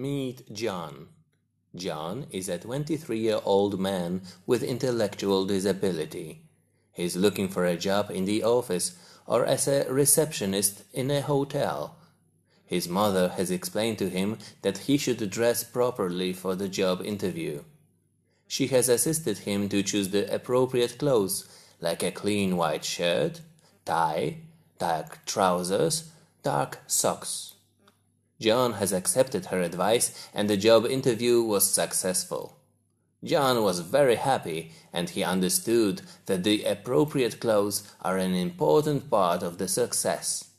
Meet John. John is a 23 year old man with intellectual disability. He's looking for a job in the office or as a receptionist in a hotel. His mother has explained to him that he should dress properly for the job interview. She has assisted him to choose the appropriate clothes, like a clean white shirt, tie, dark trousers, dark socks. John has accepted her advice and the job interview was successful. John was very happy and he understood that the appropriate clothes are an important part of the success.